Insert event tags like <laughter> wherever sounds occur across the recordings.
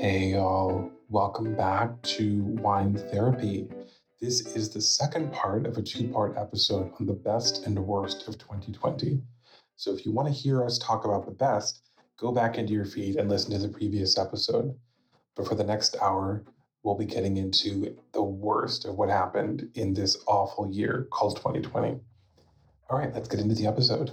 Hey y'all, welcome back to Wine Therapy. This is the second part of a two part episode on the best and worst of 2020. So if you want to hear us talk about the best, go back into your feed and listen to the previous episode. But for the next hour, we'll be getting into the worst of what happened in this awful year called 2020. All right, let's get into the episode.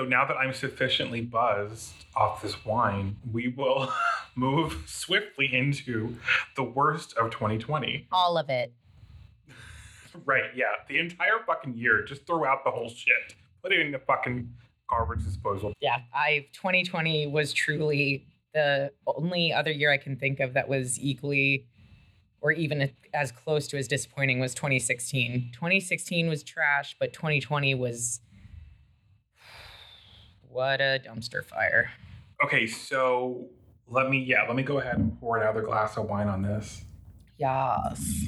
So now that I'm sufficiently buzzed off this wine, we will <laughs> move swiftly into the worst of 2020. All of it. Right, yeah. The entire fucking year, just throw out the whole shit. Put it in the fucking garbage disposal. Yeah, I 2020 was truly the only other year I can think of that was equally or even as close to as disappointing was 2016. 2016 was trash, but 2020 was what a dumpster fire. Okay, so let me, yeah, let me go ahead and pour another glass of wine on this. Yes.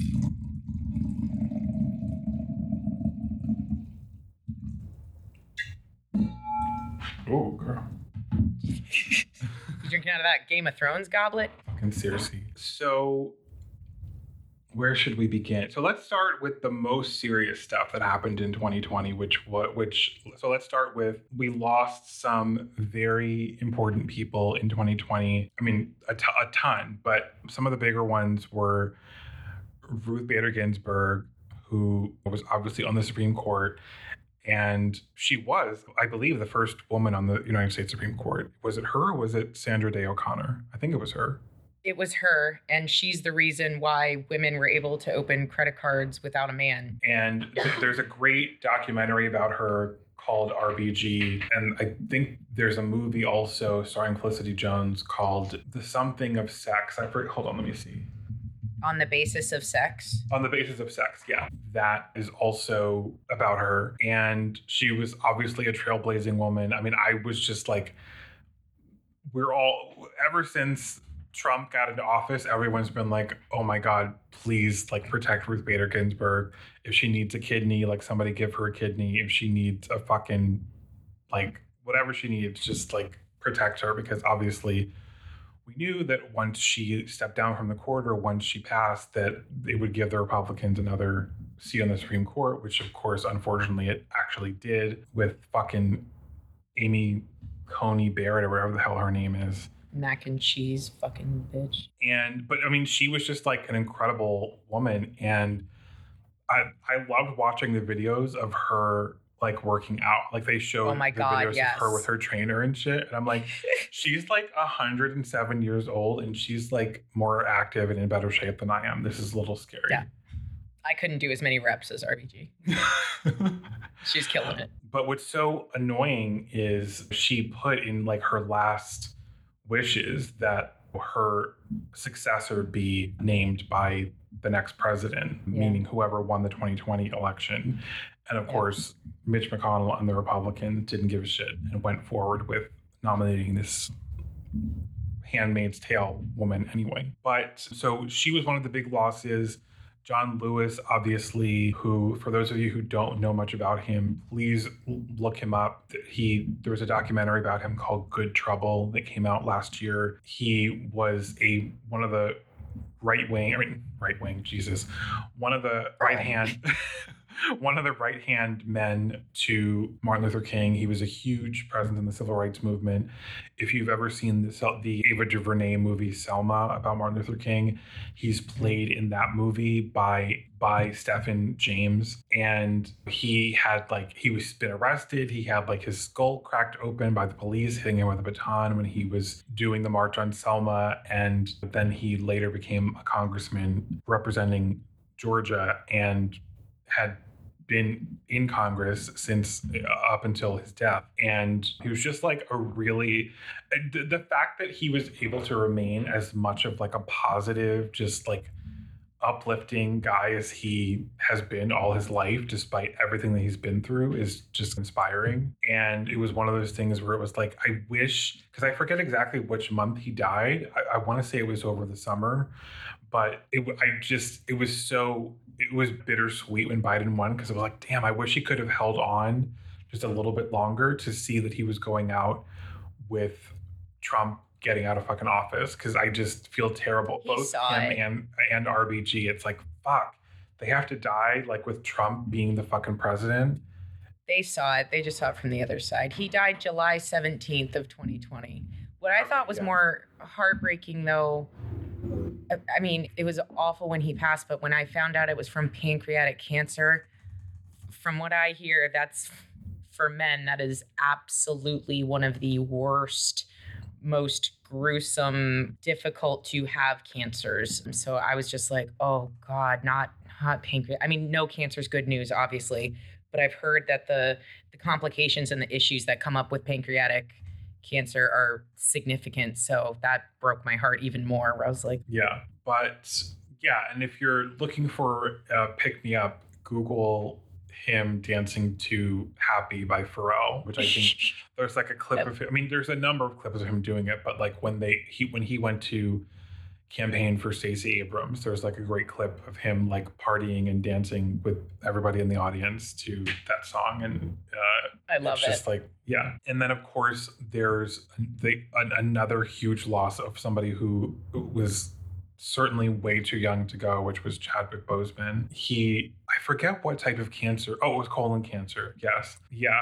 Oh, girl. You drinking out of that Game of Thrones goblet? Fucking seriously. So, where should we begin? So let's start with the most serious stuff that happened in 2020, which what which so let's start with we lost some very important people in 2020. I mean, a t- a ton, but some of the bigger ones were Ruth Bader Ginsburg, who was obviously on the Supreme Court. And she was, I believe, the first woman on the United States Supreme Court. Was it her or was it Sandra Day O'Connor? I think it was her. It was her, and she's the reason why women were able to open credit cards without a man. And th- there's a great documentary about her called RBG. And I think there's a movie also starring Felicity Jones called The Something of Sex. I forget, hold on, let me see. On the basis of sex. On the basis of sex, yeah. That is also about her. And she was obviously a trailblazing woman. I mean, I was just like, we're all, ever since Trump got into office, everyone's been like, oh my God, please like protect Ruth Bader Ginsburg. If she needs a kidney, like somebody give her a kidney. If she needs a fucking, like, whatever she needs, just like protect her because obviously we knew that once she stepped down from the court or once she passed, that it would give the Republicans another seat on the Supreme Court, which of course, unfortunately, it actually did with fucking Amy Coney Barrett or whatever the hell her name is. Mac and cheese fucking bitch. And but I mean, she was just like an incredible woman, and I I loved watching the videos of her like working out. Like they showed Oh my the God, videos yes. of her with her trainer and shit. And I'm like, <laughs> she's like 107 years old and she's like more active and in better shape than I am. This is a little scary. Yeah. I couldn't do as many reps as RBG. <laughs> She's killing it. But what's so annoying is she put in like her last wishes that her successor be named by the next president, Yeah. meaning whoever won the 2020 election. And of Yeah. course, Mitch McConnell and the Republicans didn't give a shit and went forward with nominating this Handmaid's Tale woman anyway. But so she was one of the big losses. John Lewis, obviously, who, for those of you who don't know much about him, please look him up. He there was a documentary about him called Good Trouble that came out last year. He was a one of the right wing, I mean right wing, Jesus, one of the right hand, <laughs> one of the right hand men to Martin Luther King. He was a huge presence in the civil rights movement. If you've ever seen the, the Ava DuVernay movie Selma about Martin Luther King, he's played in that movie by by Stephan James, and he had like he was been arrested. He had like his skull cracked open by the police, hitting him with a baton when he was doing the march on Selma, and then he later became a congressman representing Georgia and had been in Congress since uh, up until his death. And he was just like a really, the, the fact that he was able to remain as much of like a positive, just like uplifting guy as he has been all his life, despite everything that he's been through, is just inspiring. And it was one of those things where it was like, I wish, because I forget exactly which month he died. I, I want to say it was over the summer, but it, I just, it was so, it was bittersweet when Biden won because it was like, damn, I wish he could have held on just a little bit longer to see that he was going out with Trump getting out of fucking office because I just feel terrible. He Both him it. and and RBG. It's like fuck. They have to die like with Trump being the fucking president. They saw it. They just saw it from the other side. He died July 17th of 2020. What I thought was yeah. more heartbreaking though I- I mean, it was awful when he passed, but when I found out it was from pancreatic cancer, from what I hear, that's for men, that is absolutely one of the worst, most gruesome, difficult to have cancers. So I was just like, oh God, not not pancreas. I mean, no cancer is good news, obviously, but I've heard that the the complications and the issues that come up with pancreatic cancer are significant. So that broke my heart even more. Where I was like, Yeah, but yeah, and if you're looking for uh, pick me up, Google him dancing to "Happy" by Pharrell, which I think <laughs> there's like a clip Yep. of him. I mean, there's a number of clips of him doing it, but like when they he when he went to campaign for Stacey Abrams, there's like a great clip of him like partying and dancing with everybody in the audience to that song, and uh, I love it's just it. like yeah. And then of course there's the an, another huge loss of somebody who was certainly way too young to go which was chadwick boseman. He i forget what type of cancer oh it was colon cancer yes. Yeah.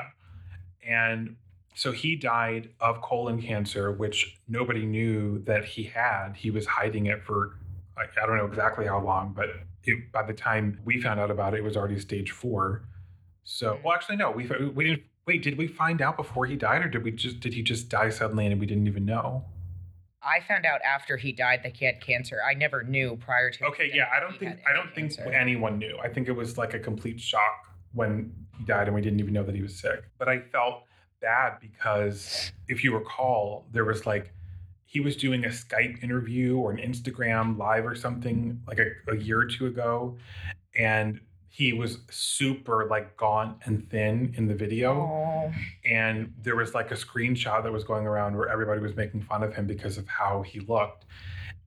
And so he died of colon cancer which nobody knew that he had he was hiding it for i, don't know exactly how long but it, by the time we found out about it it was already stage four so, hmm. well, actually, no. We we didn't. Wait, did we find out before he died, or did we just did he just die suddenly and we didn't even know? I found out after he died that he had cancer. I never knew prior to. Okay, yeah. I don't think I don't think cancer. anyone knew. I think it was like a complete shock when he died and we didn't even know that he was sick. But I felt bad because if you recall, there was like he was doing a Skype interview or an Instagram live or something like a, a year or two ago, and he was super like gaunt and thin in the video. Oh, and there was like a screenshot that was going around where everybody was making fun of him because of how he looked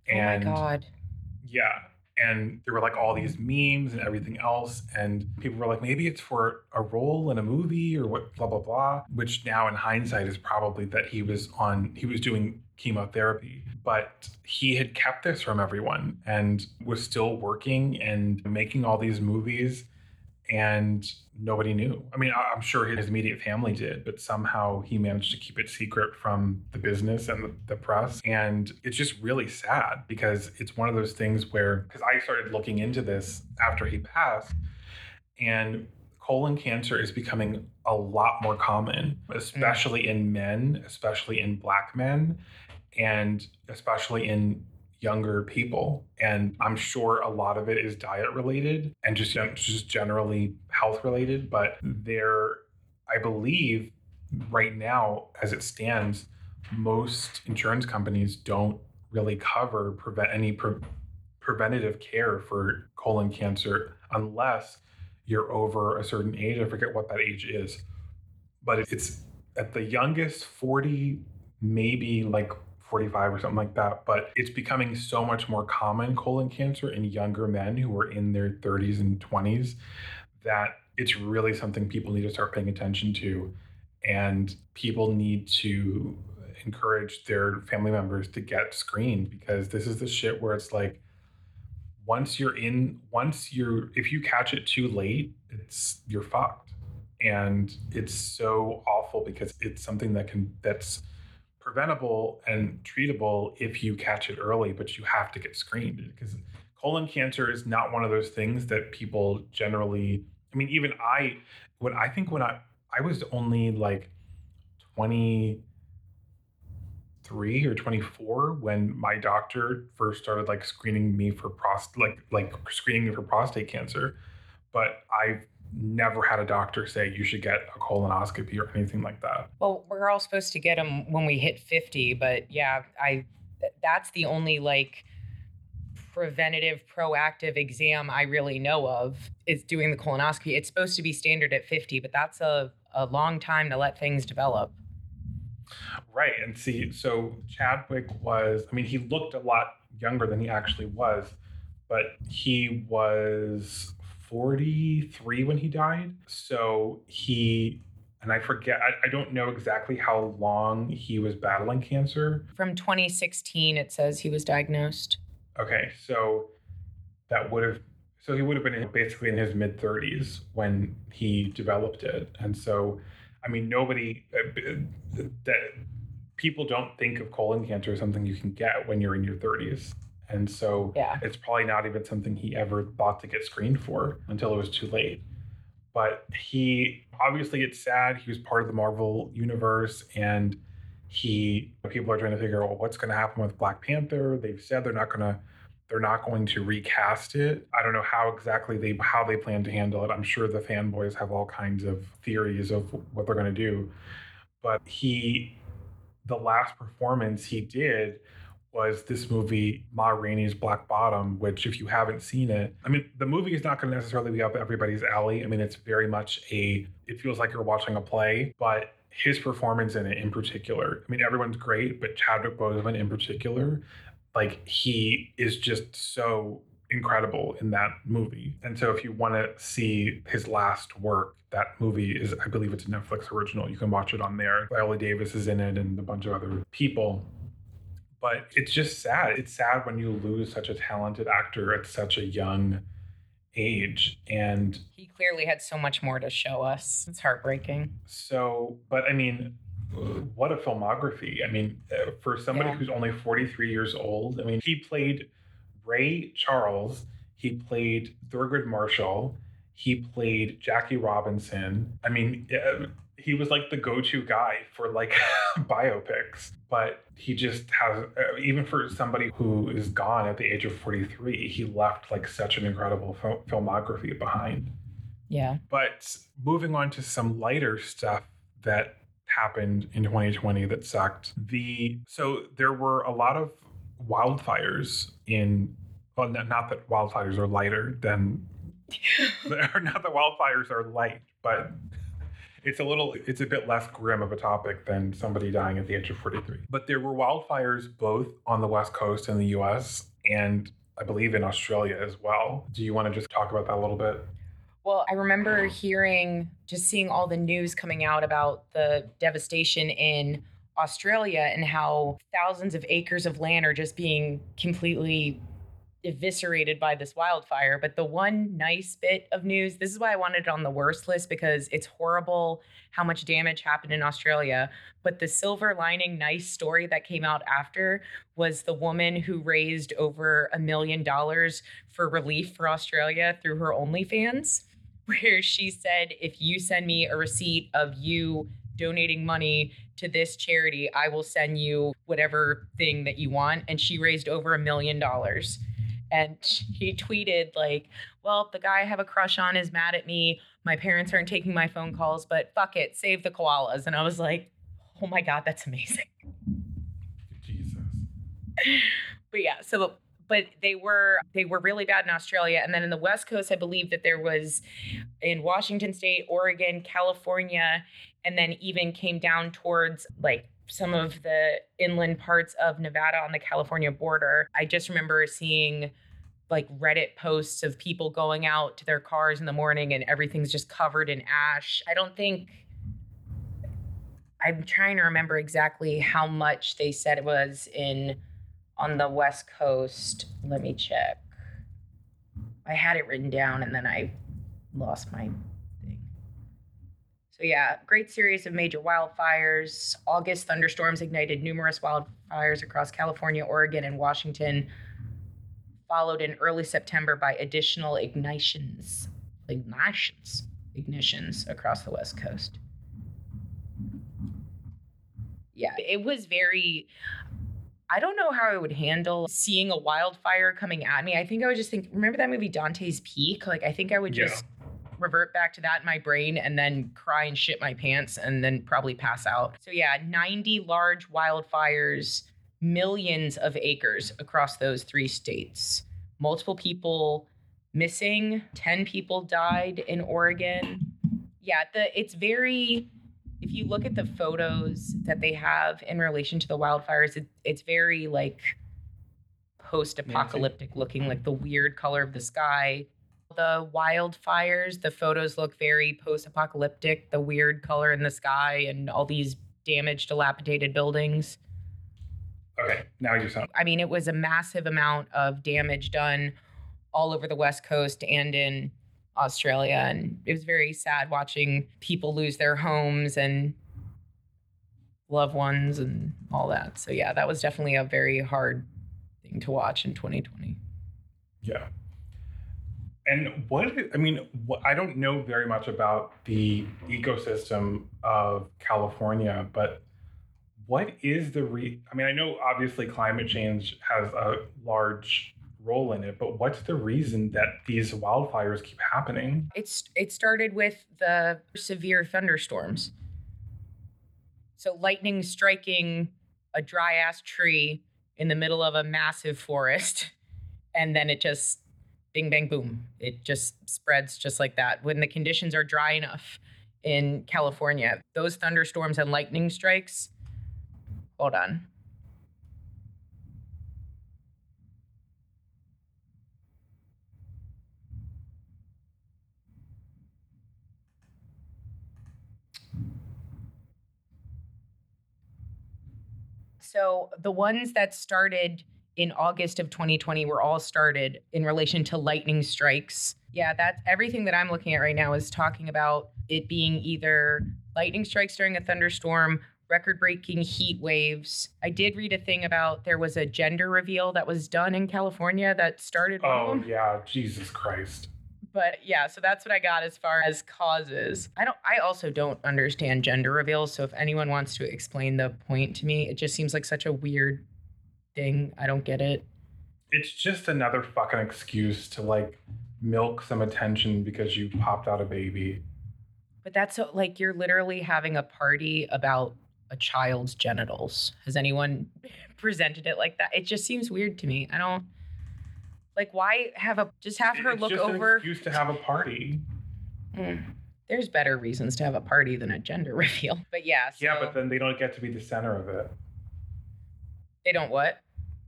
and oh my god. yeah and there were like all these memes and everything else and people were like maybe it's for a role in a movie or what blah blah blah which now in hindsight is probably that he was on he was doing chemotherapy. But he had kept this from everyone and was still working and making all these movies and nobody knew. I mean, I'm sure his immediate family did, but somehow he managed to keep it secret from the business and the press. And it's just really sad because it's one of those things where, because I started looking into this after he passed, and colon cancer is becoming a lot more common, especially in men, especially in black men, and especially in younger people. And i'm sure a lot of it is diet related and just just generally health related but hmm. there i believe right now as it stands most insurance companies don't really cover prevent any pre- preventative care for colon cancer unless you're over a certain age. I forget what that age is but it's at the youngest 40 maybe like 45 or something like that. But it's becoming so much more common colon cancer in younger men who are in their 30s and 20s that it's really something people need to start paying attention to. And people need to encourage their family members to get screened because this is the shit where it's like, once you're in, once you're, if you catch it too late, it's you're fucked. And it's so awful because it's something that can that's preventable and treatable if you catch it early, but you have to get screened because colon cancer is not one of those things that people generally I mean, even I when I think when I I was only like 23 or 24 when my doctor first started like screening me for prost like like screening me for prostate cancer. But I've never had a doctor say you should get a colonoscopy or anything like that. Well, we're all supposed to get them when we hit 50, but yeah, I that's the only like preventative proactive exam I really know of is doing the colonoscopy. It's supposed to be standard at 50, but that's a a long time to let things develop. Right. And see, so Chadwick was, I mean, he looked a lot younger than he actually was, but he was 43 when he died. So he, and I forget, I, I don't know exactly how long he was battling cancer. From 2016, it says he was diagnosed. Okay. So that would have so he would have been basically in his mid 30s when he developed it. And so, I mean, nobody, uh, that people don't think of colon cancer as something you can get when you're in your 30s. And so yeah. it's probably not even something he ever thought to get screened for until it was too late. But he obviously, it's sad. He was part of the Marvel universe and he, people are trying to figure out well, what's going to happen with Black Panther. They've said they're not going to they're not going to recast it. I don't know how exactly they how they plan to handle it. I'm sure the fanboys have all kinds of theories of what they're going to do. But he the last performance he did was this movie Ma Rainey's Black Bottom, which if you haven't seen it, I mean the movie is not going to necessarily be up everybody's alley. I mean it's very much a it feels like you're watching a play, but his performance in it in particular. I mean everyone's great, but Chadwick Boseman in particular like he is just so incredible in that movie. And so if you want to see his last work, that movie is I believe it's a Netflix original. You can watch it on there. Viola Davis is in it and a bunch of other people. But it's just sad. It's sad when you lose such a talented actor at such a young age and he clearly had so much more to show us. It's heartbreaking. So, but I mean, what a filmography. I mean, uh, for somebody Yeah. who's only 43 years old, I mean, he played Ray Charles, he played Thurgood Marshall, he played Jackie Robinson. I mean, uh, he was like the go-to guy for like <laughs> biopics, but he just has uh, even for somebody who is gone at the age of 43, he left like such an incredible fil- filmography behind. Yeah. But moving on to some lighter stuff that happened in 2020 that sucked. The so there were a lot of wildfires in well not not that wildfires are lighter than <laughs> <laughs> or not that wildfires are light, but it's a little it's a bit less grim of a topic than somebody dying at the age of 43. But there were wildfires both on the west coast in the US and I believe in Australia as well. Do you want to just talk about that a little bit? Well, I remember hearing, just seeing all the news coming out about the devastation in Australia and how thousands of acres of land are just being completely eviscerated by this wildfire. But the one nice bit of news, this is why I wanted it on the worst list because it's horrible how much damage happened in Australia. But the silver lining nice story that came out after was the woman who raised over a million dollars for relief for Australia through her OnlyFans, <laughs> where she said, if you send me a receipt of you donating money to this charity, I will send you whatever thing that you want. And she raised over a million dollars. And he tweeted, like, well, the guy I have a crush on is mad at me. My parents aren't taking my phone calls, but fuck it, save the koalas. And I was like, oh my God, that's amazing. Jesus. But yeah, so but they were they were really bad in Australia and then in the west coast I believe that there was in Washington state, Oregon, California and then even came down towards like some of the inland parts of Nevada on the California border. I just remember seeing like Reddit posts of people going out to their cars in the morning and everything's just covered in ash. I don't think I'm trying to remember exactly how much they said it was in on the west coast. Let me check. I had it written down and then I lost my yeah, great series of major wildfires. August thunderstorms ignited numerous wildfires across California, Oregon, and Washington. Followed in early September by additional ignitions, ignitions, ignitions across the West Coast. Yeah, it was very. I don't know how I would handle seeing a wildfire coming at me. I think I would just think, remember that movie Dante's Peak? Like, I think I would Yeah. Revert back to that in my brain and then cry and shit my pants and then probably pass out. So, yeah, 90 large wildfires, millions of acres across those three states. Multiple people missing, 10 people died in Oregon. Yeah, the it's very if you look at the photos that they have in relation to the wildfires, it, it's very like post-apocalyptic looking, like the weird color of the sky. The wildfires, the photos look very post-apocalyptic, the weird color in the sky and all these damaged, dilapidated buildings. Okay, now you sound. I mean, it was a massive amount of damage done all over the West Coast and in Australia. And it was very sad watching people lose their homes and loved ones and all that. So, yeah, that was definitely a very hard thing to watch in 2020. Yeah. And what I mean, I don't know very much about the ecosystem of California, but what is the re? I mean, I know obviously climate change has a large role in it, but what's the reason that these wildfires keep happening? It's it started with the severe thunderstorms. So lightning striking a dry ass tree in the middle of a massive forest <laughs> and then it just bing bang boom. It just spreads just like that. When the conditions are dry enough in California, those thunderstorms and lightning strikes Hold on. So the ones that started in August of 2020 were all started in relation to lightning strikes. Yeah, that's everything that I'm looking at right now is talking about it being either lightning strikes during a thunderstorm, record breaking heat waves. I did read a thing about there was a gender reveal that was done in California that started Oh yeah, Jesus Christ. But yeah, so that's what I got as far as causes. I don't I also don't understand gender reveals, so if anyone wants to explain the point to me, it just seems like such a weird thing. I don't get it. It's just another fucking excuse to like milk some attention because you popped out a baby. But that's so, like you're literally having a party about a child's genitals. Has anyone <laughs> presented it like that? It just seems weird to me. I don't like why have a just have her It's look just over. an excuse to have a party. Mm. There's better reasons to have a party than a gender <laughs> reveal. But yeah, Yeah, but then they don't get to be the center of it. they don't what?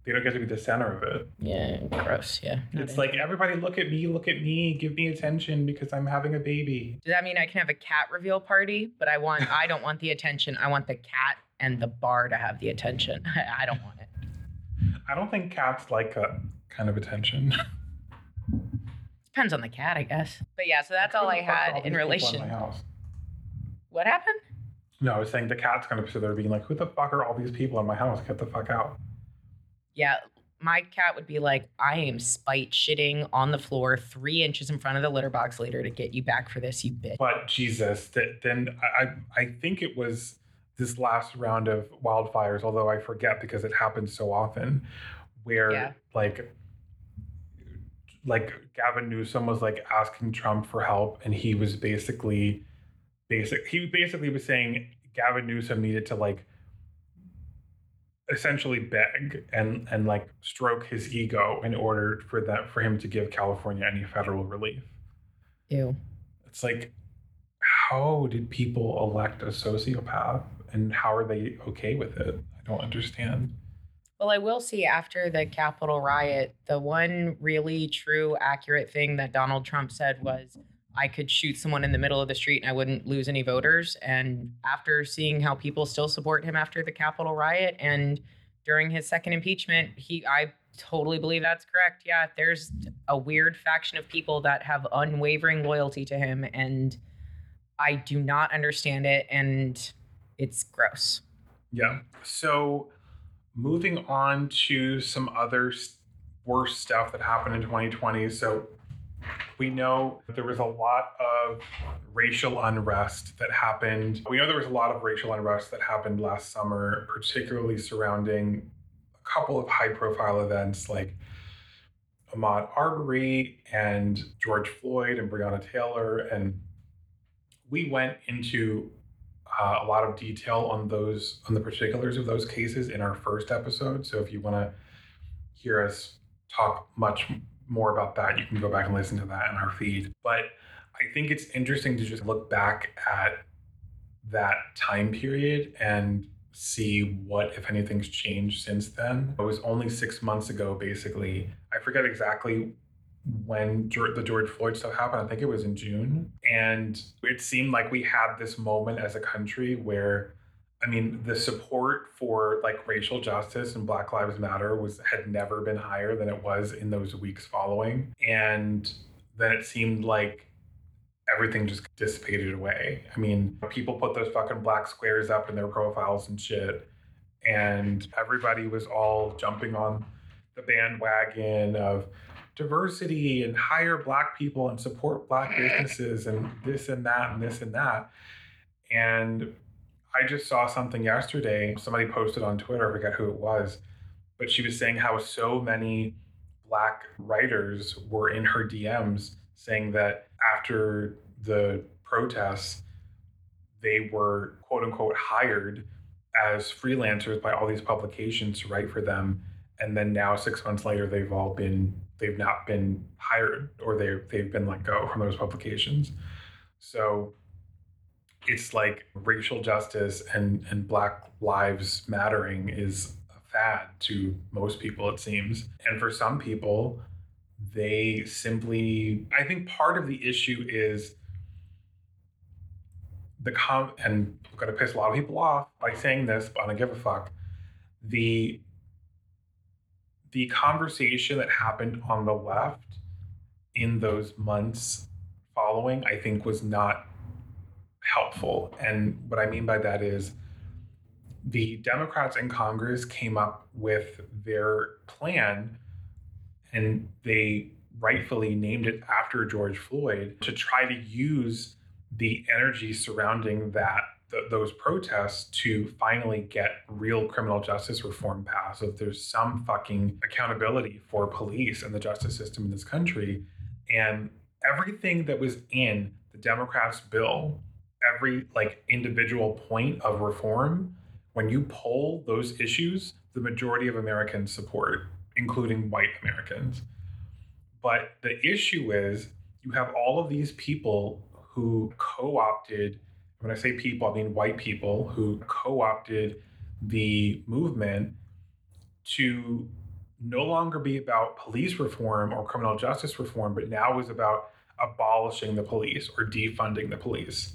They don't get to be the center of it. Yeah, gross. Yeah. not It's into like it. everybody look at me, look at me, give me attention because I'm having a baby. Does that mean I can have a cat reveal party? But I want I don't want the attention. I want the cat and the bar to have the attention. <laughs> I don't want it. I don't think cats like that kind of attention. Depends on the cat, I guess. But yeah, so that's Who all I fuck are all had in these people relation. my house? What happened? No, I was saying the cat's gonna sit there being like, "Who the fuck are all these people in my house? Get the fuck out!" Yeah, my cat would be like, I am spite shitting on the floor three inches in front of the litter box later to get you back for this, you bitch. But Jesus, th- then I, I I think it was this last round of wildfires, although I forget because it happens so often, where Yeah. like like Gavin Newsom was like asking Trump for help, and he was basically basic. He basically was saying Gavin Newsom needed to like essentially beg and and like stroke his ego in order for that for him to give California any federal relief. Ew. It's like, how did people elect a sociopath and how are they okay with it? I don't understand. Well, I will see after the Capitol riot, the one really true, accurate thing that Donald Trump said was, I could shoot someone in the middle of the street and I wouldn't lose any voters. And after seeing how people still support him after the Capitol riot and during his second impeachment. He, I totally believe that's correct. Yeah, there's a weird faction of people that have unwavering loyalty to him, and I do not understand it, and it's gross. Yeah. So moving on to some other worse stuff that happened in 2020. So we know there was a lot of racial unrest that happened. We know there was a lot of racial unrest that happened last summer, particularly surrounding a couple of high profile events like Ahmaud Arbery and George Floyd and Breonna Taylor. And we went into uh, a lot of detail on those, on the particulars of those cases in our first episode. So if you want to hear us talk much more about that, you can go back and listen to that in our feed. But I think it's interesting to just look back at that time period and see what, if anything's changed since then. It was only six months ago, basically. I forget exactly when the George Floyd stuff happened. I think it was in June. And it seemed like we had this moment as a country where I mean, the support for like racial justice and Black Lives Matter was had never been higher than it was in those weeks following. And then it seemed like everything just dissipated away. I mean, people put those fucking black squares up in their profiles and shit. And everybody was all jumping on the bandwagon of diversity and hire black people and support black businesses and this and that and this and that. And I just saw something yesterday. Somebody posted on Twitter, I forget who it was, but she was saying how so many black writers were in her DMs saying that after the protests, they were quote unquote hired as freelancers by all these publications to write for them. And then now, six months later, they've all been, they've not been hired or they, they've been let go from those publications. So it's like racial justice and and black lives mattering is a fad to most people it seems. And for some people they simply i think part of the issue is the com and i'm going to piss a lot of people off by saying this but i don't give a fuck. The the conversation that happened on the left in those months following i think was not helpful. And what I mean by that is the Democrats in Congress came up with their plan and they rightfully named it after George Floyd to try to use the energy surrounding that th- those protests to finally get real criminal justice reform passed so there's some fucking accountability for police and the justice system in this country and everything that was in the democrats bill every like individual point of reform, when you poll those issues, the majority of Americans support, including white Americans. But the issue is you have all of these people who co opted, when I say people, I mean white people who co opted the movement to no longer be about police reform or criminal justice reform, but now is about abolishing the police or defunding the police.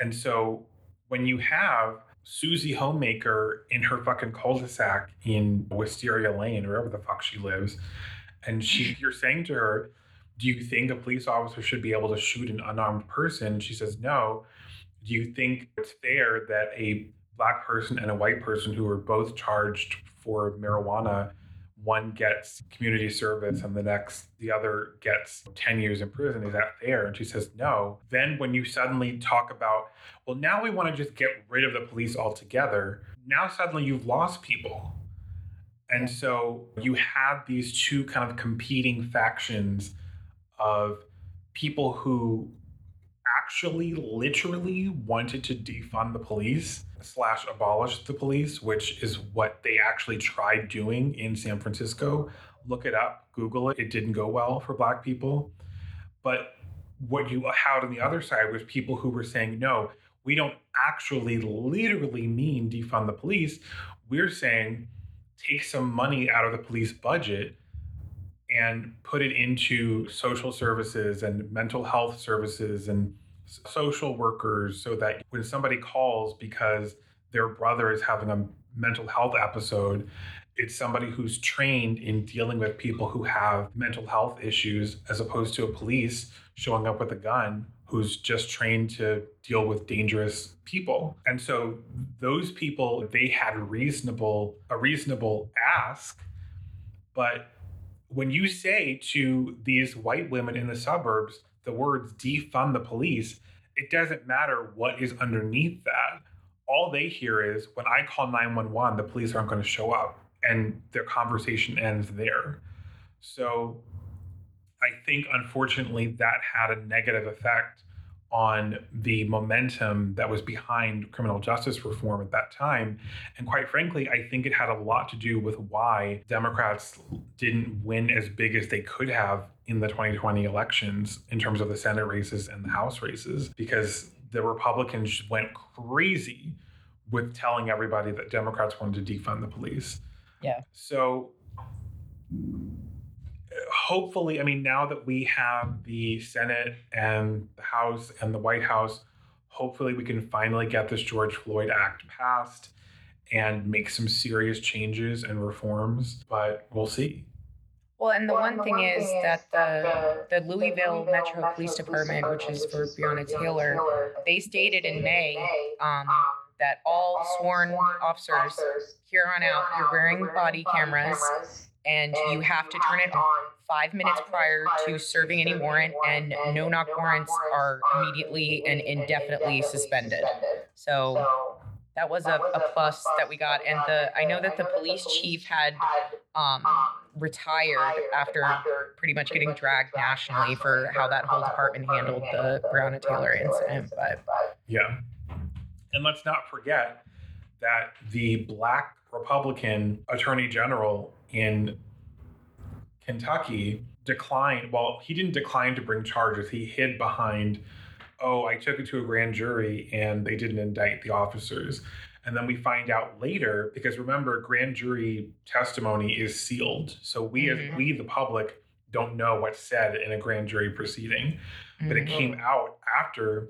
And so when you have Susie Homemaker in her fucking cul-de-sac in Wisteria Lane, or wherever the fuck she lives, and she <laughs> you're saying to her, Do you think a police officer should be able to shoot an unarmed person? She says, No. Do you think it's fair that a black person and a white person who are both charged for marijuana one gets community service and the next the other gets 10 years in prison is that fair? And she says no. Then when you suddenly talk about well now we want to just get rid of the police altogether now suddenly you've lost people. And so you have these two kind of competing factions of people who actually literally wanted to defund the police slash abolish the police, which is what they actually tried doing in San Francisco. Look it up, Google it. It didn't go well for Black people. But what you had on the other side was people who were saying, no, we don't actually literally mean defund the police. We're saying take some money out of the police budget and put it into social services and mental health services and social workers so that when somebody calls because their brother is having a mental health episode, it's somebody who's trained in dealing with people who have mental health issues as opposed to a police showing up with a gun who's just trained to deal with dangerous people. And so those people they had reasonable a reasonable ask but when you say to these white women in the suburbs the words defund the police, it doesn't matter what is underneath that. All they hear is when I call 911, the police aren't going to show up and their conversation ends there. So I think unfortunately that had a negative effect on the momentum that was behind criminal justice reform at that time. And quite frankly, I think it had a lot to do with why Democrats didn't win as big as they could have in the 2020 elections in terms of the Senate races and the House races, because the Republicans went crazy with telling everybody that Democrats wanted to defund the police. Yeah. So hopefully, I mean, now that we have the Senate and the House and the White House, hopefully we can finally get this George Floyd Act passed and make some serious changes and reforms, but we'll see. Well, and the well, one the thing one is thing that the the Louisville, the Metro, Metro Police Department, Department, which is for Breonna Taylor, Taylor, they stated in May um, um, that all sworn officers here on out, you're wearing body cameras and you have to turn it on five minutes prior to serving any warrant, and no knock warrants are immediately and indefinitely suspended. So that was a, a plus that we got. And the I know that the police chief had um, retired after pretty much getting dragged nationally for how that whole department handled the Breonna Taylor incident. But yeah, and let's not forget that the black Republican attorney general in Kentucky declined. Well, he didn't decline to bring charges. He hid behind, oh, I took it to a grand jury and they didn't indict the officers. And then we find out later, because remember, grand jury testimony is sealed. So we, mm-hmm. as we, the public, don't know what's said in a grand jury proceeding. Mm-hmm. But it came mm-hmm. out after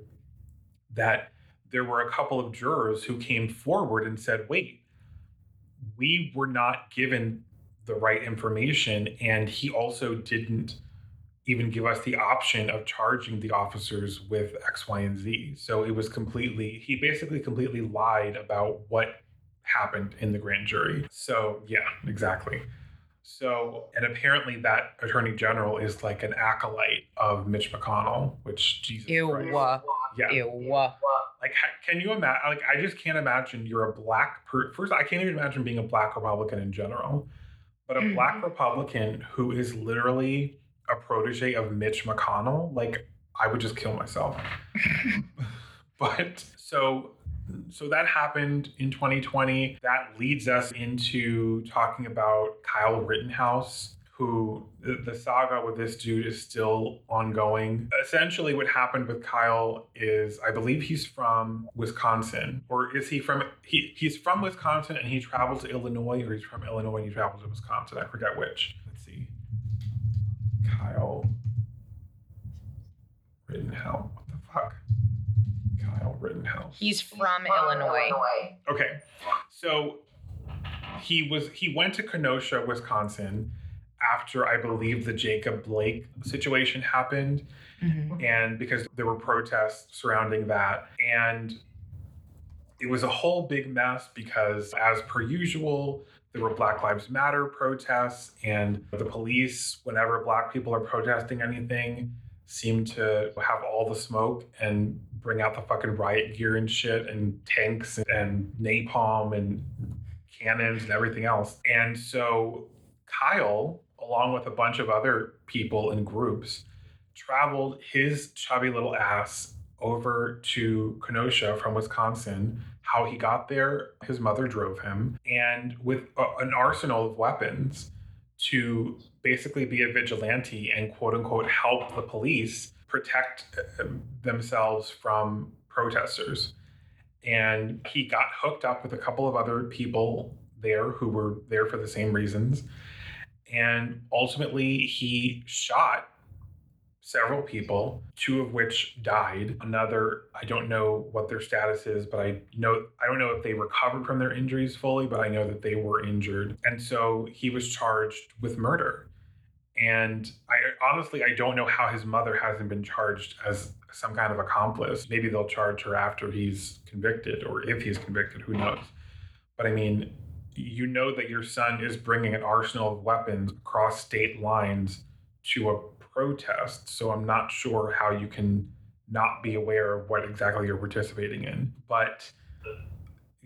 that there were a couple of jurors who came forward and said, wait, we were not given the right information. And he also didn't even give us the option of charging the officers with X, Y, and Z. So it was completely, he basically completely lied about what happened in the grand jury. So, yeah, exactly. So, and apparently that attorney general is like an acolyte of Mitch McConnell, which Jesus Ew. Christ. Yeah. Ew. Like, can you imagine? Like, I just can't imagine you're a black per- first. I can't even imagine being a black Republican in general but a black mm-hmm. Republican who is literally a protege of Mitch McConnell, like I would just kill myself. <laughs> but so so that happened in 2020. That leads us into talking about Kyle Rittenhouse who the, saga with this dude is still ongoing. Essentially, what happened with Kyle is I believe he's from Wisconsin, or is he from he he's from Wisconsin and he traveled to Illinois, or he's from Illinois and he traveled to Wisconsin. I forget which. Let's see. Kyle Rittenhouse. What the fuck? Kyle Rittenhouse. He's from Illinois. Okay, so he was he went to Kenosha, Wisconsin after I believe the Jacob Blake situation happened. Mm-hmm. And because there were protests surrounding that. And it was a whole big mess because, as per usual, there were Black Lives Matter protests, and the police, whenever Black people are protesting anything, seem to have all the smoke and bring out the fucking riot gear and shit, and tanks and napalm and cannons and everything else. And so Kyle along with a bunch of other people and groups, traveled his chubby little ass over to Kenosha from Wisconsin. How he got there, his mother drove him, and with a, an arsenal of weapons to basically be a vigilante and quote unquote help the police protect uh, themselves from protesters. And he got hooked up with a couple of other people there who were there for the same reasons and ultimately he shot several people, two of which died. Another, I don't know what their status is, but I know I don't know if they recovered from their injuries fully, but I know that they were injured. And so he was charged with murder. And I honestly I don't know how his mother hasn't been charged as some kind of accomplice. Maybe they'll charge her after he's convicted or if he's convicted, who knows. But I mean, you know that your son is bringing an arsenal of weapons across state lines to a protest. So I'm not sure how you can not be aware of what exactly you're participating in. But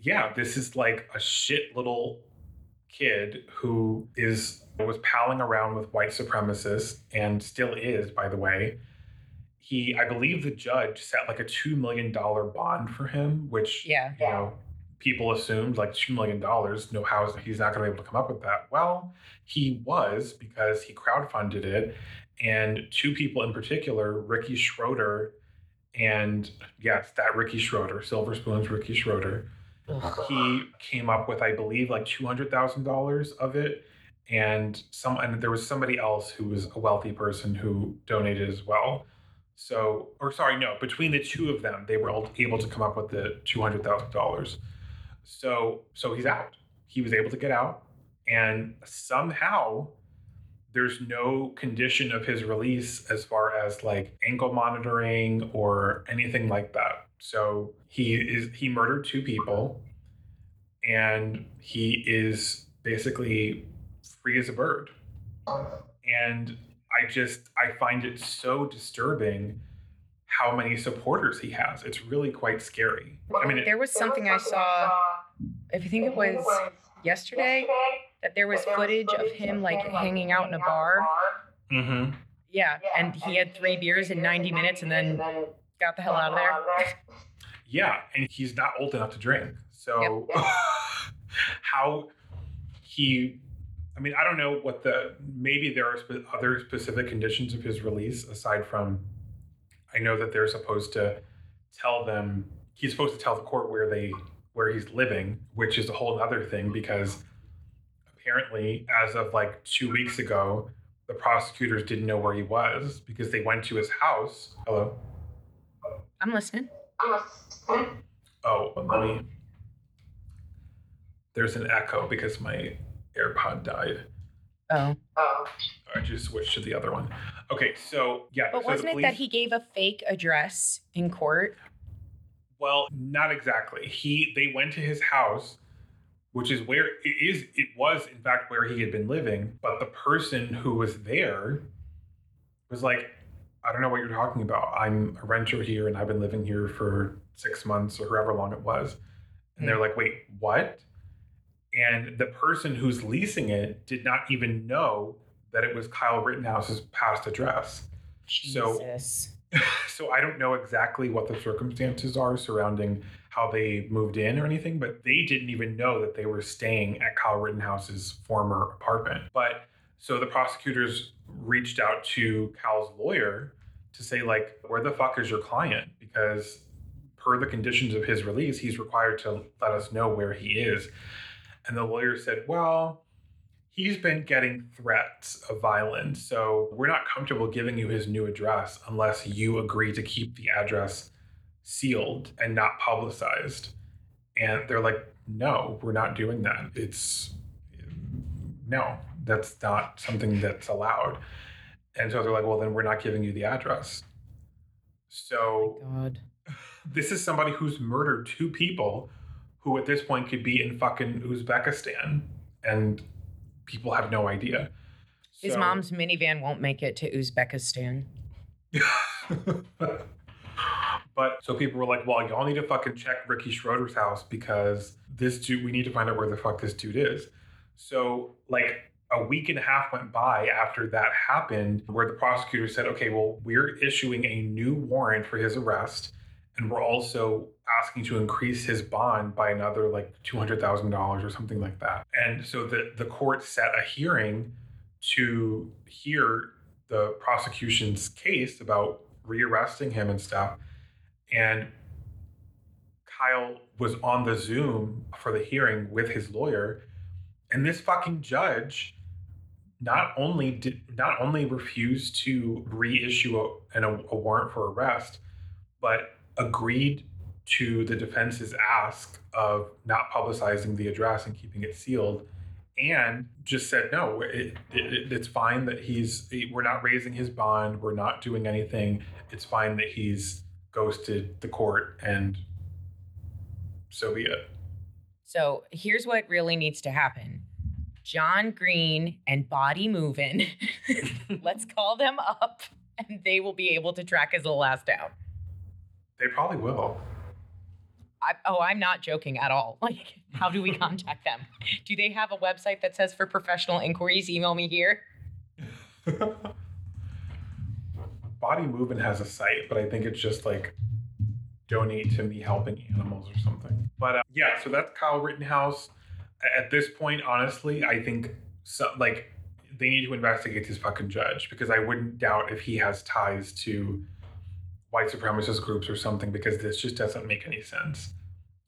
yeah, this is like a shit little kid who is was palling around with white supremacists and still is, by the way. He, I believe the judge set like a two million dollar bond for him, which Yeah. you know, people assumed like $2 million, no how is, he's not going to be able to come up with that. Well, he was because he crowdfunded it. And two people in particular, Ricky Schroder and yes, that Ricky Schroder, Silver Spoon's Ricky Schroder, he came up with, I believe, like $200,000 of it. And some, and there was somebody else who was a wealthy person who donated as well. So, or sorry, no, between the two of them, they were all able to come up with the $200,000. So so he's out. He was able to get out, and somehow there's no condition of his release as far as like ankle monitoring or anything like that. So he is he murdered two people, and he is basically free as a bird. And I just I find it so disturbing how many supporters he has. It's really quite scary. I mean, it, There was something I saw, I think it was yesterday, that there was footage of him like hanging out in a bar. Mm-hmm. Yeah, and he had three beers in 90 minutes and then got the hell out of there. <laughs> Yeah, and he's not old enough to drink. So <laughs> how he I mean, I don't know what the maybe there are spe- other specific conditions of his release aside from I know that they're supposed to tell them he's supposed to tell the court where they where he's living, which is a whole other thing because apparently as of like 2 weeks ago, the prosecutors didn't know where he was because they went to his house. Hello. I'm listening. Oh, let me. There's an echo because my AirPod died. Oh. oh. I just switched to the other one. Okay, so yeah. But so wasn't the it that he gave a fake address in court? Well, not exactly. He they went to his house, which is where it is. It was in fact where he had been living, but the person who was there was like, "I don't know what you're talking about. I'm a renter here, and I've been living here for six months or however long it was." And they're hmm. like, "Wait, what?" And the person who's leasing it did not even know that it was Kyle Rittenhouse's past address. So Jesus. <laughs> so I don't know exactly what the circumstances are surrounding how they moved in or anything, but they didn't even know that they were staying at Kyle Rittenhouse's former apartment. But so the prosecutors reached out to Kyle's lawyer to say, like, where the fuck is your client? Because per the conditions of his release, he's required to let us know where he is. And the lawyer said, well, he's been getting threats of violence. So we're not comfortable giving you his new address unless you agree to keep the address sealed and not publicized. And they're like, no, we're not doing that. It's no, that's not something that's allowed. And so they're like, well, then we're not giving you the address. So oh God. <sighs> this is somebody who's murdered two people who at this point could be in fucking Uzbekistan and people have no idea. His So- mom's minivan won't make it to Uzbekistan. <laughs> but so people were like, well, y'all need to fucking check Ricky Schroder's house because this dude, we need to find out where the fuck this dude is. So, like, a week and a half went by after that happened, where the prosecutor said, okay, well, we're issuing a new warrant for his arrest. And we're also asking to increase his bond by another like $200,000 or something like that. And so the, the court set a hearing to hear the prosecution's case about rearresting him and stuff. And Kyle was on the Zoom for the hearing with his lawyer. And this fucking judge not only did not only refused to reissue a, an, a warrant for arrest, but agreed to the defense's ask of not publicizing the address and keeping it sealed and just said no it, it, it's fine that he's we're not raising his bond we're not doing anything it's fine that he's ghosted the court and so be it So here's what really needs to happen. John Green and Body Movin', <laughs> let's call them up and they will be able to track his little ass down. they probably will I, oh, I'm not joking at all. <laughs> Like, how do we contact them? Do they have a website that says for professional inquiries, email me here? <laughs> body movement has a site but i think it's just like donate to me helping animals or something but uh, yeah so that's kyle rittenhouse at this point honestly i think so, like they need to investigate this fucking judge because i wouldn't doubt if he has ties to white supremacist groups or something because this just doesn't make any sense.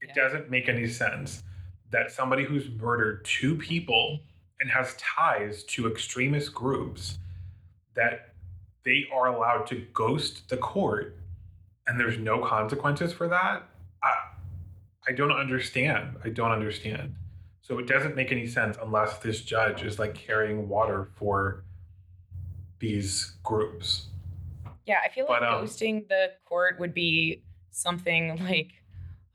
It Yeah. doesn't make any sense that somebody who's murdered two people and has ties to extremist groups that they are allowed to ghost the court and there's no consequences for that? I i don't understand. I don't understand. So it doesn't make any sense unless this judge is like carrying water for these groups Yeah, I feel like But, um, ghosting the court would be something <laughs> like,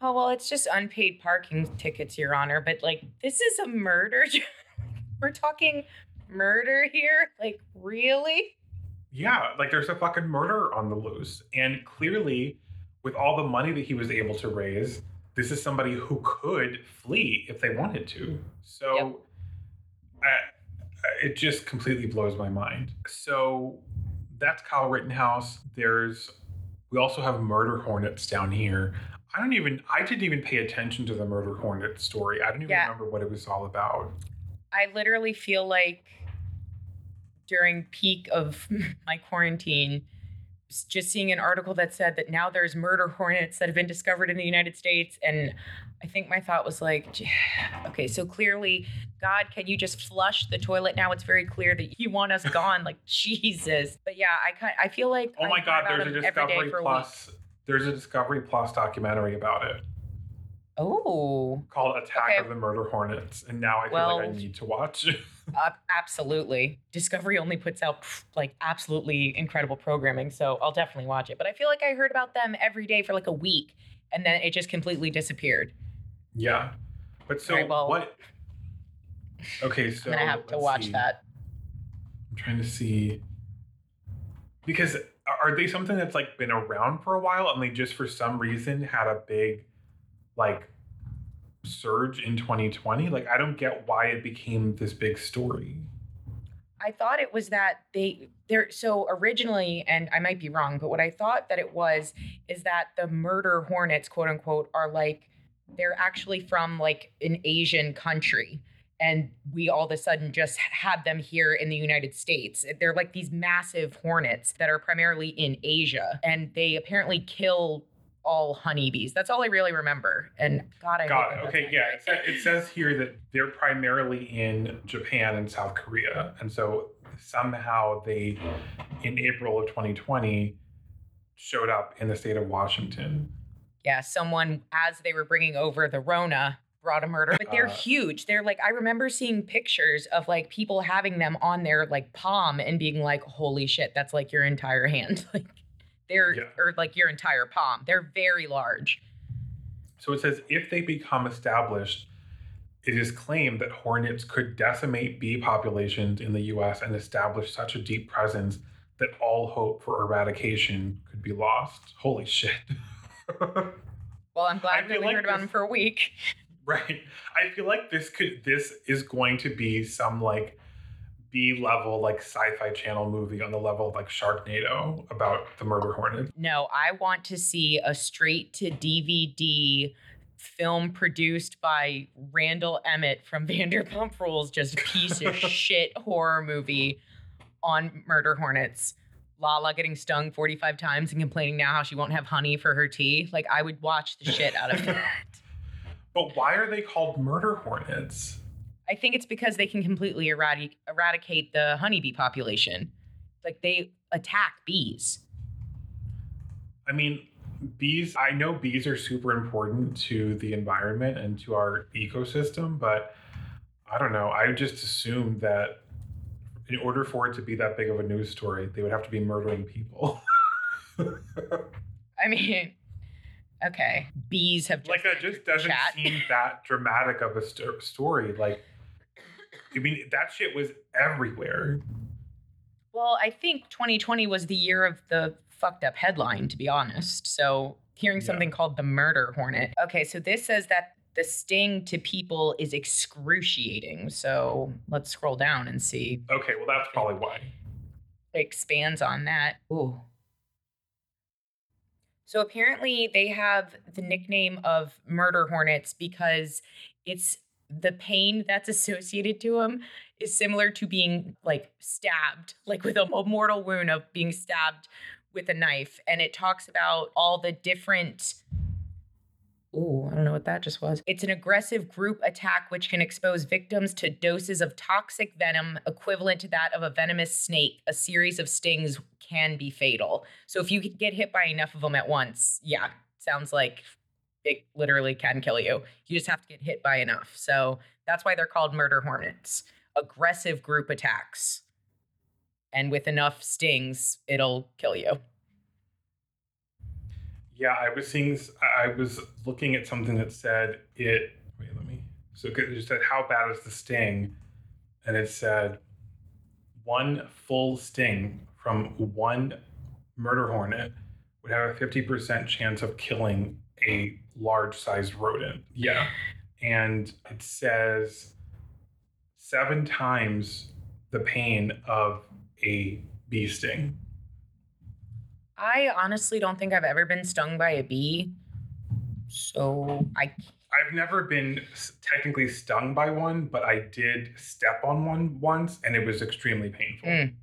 oh, well, it's just unpaid parking tickets, Your Honor. But like, this is a murder. <laughs> We're talking murder here? Like, really? yeah like there's a fucking murder on the loose and clearly with all the money that he was able to raise this is somebody who could flee if they wanted to so Yep. I, it just completely blows my mind so that's kyle rittenhouse. There's we also have murder hornets down here. I don't even i didn't even pay attention to the murder hornet story. I don't even Yeah. remember what it was all about. I literally feel like during peak of <laughs> my quarantine, just seeing an article that said that now there's murder hornets that have been discovered in the United States. And I think my thought was like, okay, so clearly, God, can you just flush the toilet now? It's very clear that you want us gone. Like <laughs> Jesus. But yeah, I kind I feel like oh my heard god there's a them every day discovery a plus there's a discovery plus documentary about it Oh, called Attack Okay. of the Murder Hornets, and now I feel like I need to watch. <laughs> uh, absolutely. Discovery only puts out like absolutely incredible programming, so I'll definitely watch it. But I feel like I heard about them every day for like a week, and then it just completely disappeared. yeah, but so Alright, well, what? Okay, so I'm gonna have to watch see. that. I'm trying to see because are they something that's like been around for a while, and they just for some reason had a big like surge in 2020? Like I don't get why it became this big story. I thought it was that they they're so originally, and I might be wrong, but what I thought that it was is that the murder hornets, quote unquote, are like they're actually from like an Asian country. And we all of a sudden just had them here in the United States. They're like these massive hornets that are primarily in Asia. And they apparently kill all honeybees. That's all I really remember. And God, I Got it. Okay, yeah. It, sa- it says here that they're primarily in Japan and South Korea. And so somehow they, in April of 2020, showed up in the state of Washington. yeah, someone as they were bringing over the Rona brought a murder. But they're Uh, huge. They're like I remember seeing pictures of like people having them on their like palm and being like, "Holy shit, that's like your entire hand." <laughs> Like they're Yeah. or like your entire palm. They're very large. So it says if they become established, it is claimed that hornets could decimate bee populations in the US and establish such a deep presence that all hope for eradication could be lost. Holy shit. <laughs> Well, I'm glad we like heard about them for a week. <laughs> Right. I feel like this could this is going to be some like B level like sci-fi channel movie on the level of like Sharknado about the murder hornet. No, I want to see a straight to DVD film produced by Randall Emmett from <laughs> Vanderpump Rules, just piece of <laughs> shit horror movie on murder hornets. Lala getting stung 45 times and complaining now how she won't have honey for her tea. Like, I would watch the shit out of <laughs> that. But why are they called murder hornets? I think it's because they can completely eradi- eradicate the honeybee population. Like they attack bees. I mean, bees, I know bees are super important to the environment and to our ecosystem, but I don't know. I just assumed that in order for it to be that big of a news story, they would have to be murdering people. <laughs> I mean, okay, bees have just like that just doesn't chat. seem that dramatic of a sto- story. Like, I mean, that shit was everywhere. Well, I think 2020 was the year of the fucked up headline, to be honest. So hearing Yeah. something called the murder hornet. Okay, so this says that the sting to people is excruciating. So let's scroll down and see. Okay, well, that's probably why. It expands on that. Ooh. So apparently they have the nickname of murder hornets because it's the pain that's associated to them is similar to being like stabbed, like with a mortal wound of being stabbed with a knife. And it talks about all the different. Ooh, I don't know what that just was. It's an aggressive group attack which can expose victims to doses of toxic venom equivalent to that of a venomous snake. A series of stings can be fatal. So if you get hit by enough of them at once, yeah, sounds like it literally can kill you. You just have to get hit by enough. So that's why they're called murder hornets. Aggressive group attacks. And with enough stings, it'll kill you. Yeah, I was seeing. I was looking at something that said it. Wait, let me. So it just said how bad is the sting, and it said one full sting from one murder hornet would have a fifty percent chance of killing a large-sized rodent. Yeah, and it says seven times the pain of a bee sting. I honestly don't think I've ever been stung by a bee. So I I've never been technically stung by one, but I did step on one once, and it was extremely painful. Mm.